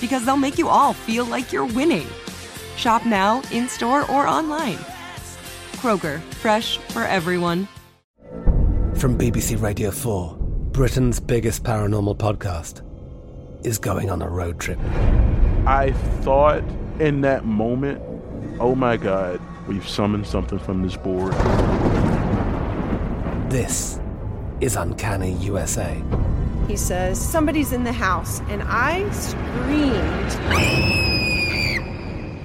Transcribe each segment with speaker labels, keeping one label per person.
Speaker 1: because they'll make you all feel like you're winning. Shop now, in store, or online. Kroger, fresh for everyone.
Speaker 2: From BBC Radio 4, Britain's biggest paranormal podcast is going on a road trip.
Speaker 3: I thought in that moment, oh my God, we've summoned something from this board.
Speaker 2: This is Uncanny USA.
Speaker 4: He says, Somebody's in the house, and I screamed.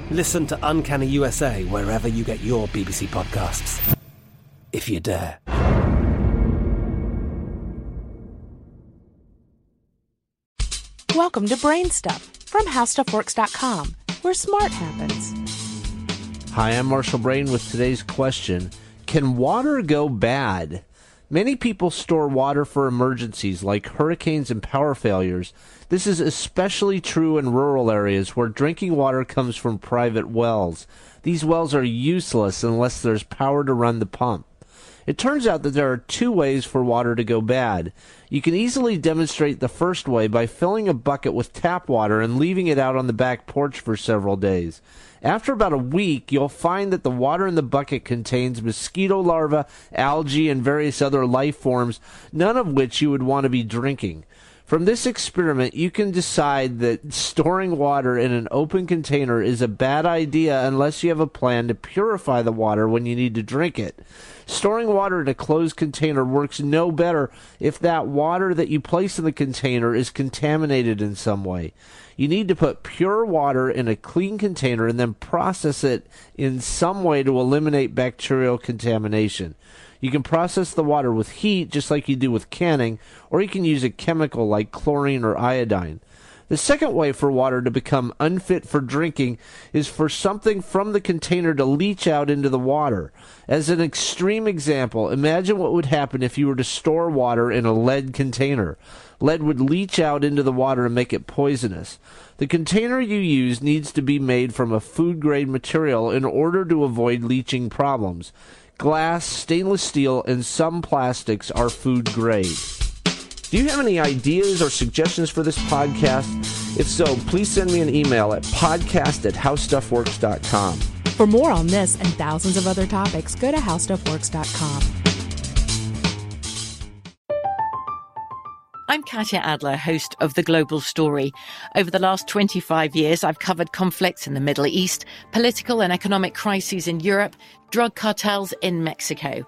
Speaker 2: Listen to Uncanny USA wherever you get your BBC podcasts, if you dare.
Speaker 5: Welcome to Brain Stuff from HowStuffWorks.com, where smart happens.
Speaker 6: Hi, I'm Marshall Brain with today's question Can water go bad? Many people store water for emergencies like hurricanes and power failures. This is especially true in rural areas where drinking water comes from private wells. These wells are useless unless there's power to run the pump. It turns out that there are two ways for water to go bad. You can easily demonstrate the first way by filling a bucket with tap water and leaving it out on the back porch for several days. After about a week, you'll find that the water in the bucket contains mosquito larvae, algae, and various other life forms, none of which you would want to be drinking. From this experiment, you can decide that storing water in an open container is a bad idea unless you have a plan to purify the water when you need to drink it. Storing water in a closed container works no better if that water that you place in the container is contaminated in some way. You need to put pure water in a clean container and then process it in some way to eliminate bacterial contamination. You can process the water with heat just like you do with canning, or you can use a chemical like chlorine or iodine. The second way for water to become unfit for drinking is for something from the container to leach out into the water. As an extreme example, imagine what would happen if you were to store water in a lead container. Lead would leach out into the water and make it poisonous. The container you use needs to be made from a food grade material in order to avoid leaching problems. Glass, stainless steel, and some plastics are food grade. Do you have any ideas or suggestions for this podcast? If so, please send me an email at podcast at howstuffworks.com.
Speaker 5: For more on this and thousands of other topics, go to HowStuffWorks.com.
Speaker 7: I'm Katya Adler, host of The Global Story. Over the last 25 years, I've covered conflicts in the Middle East, political and economic crises in Europe, drug cartels in Mexico.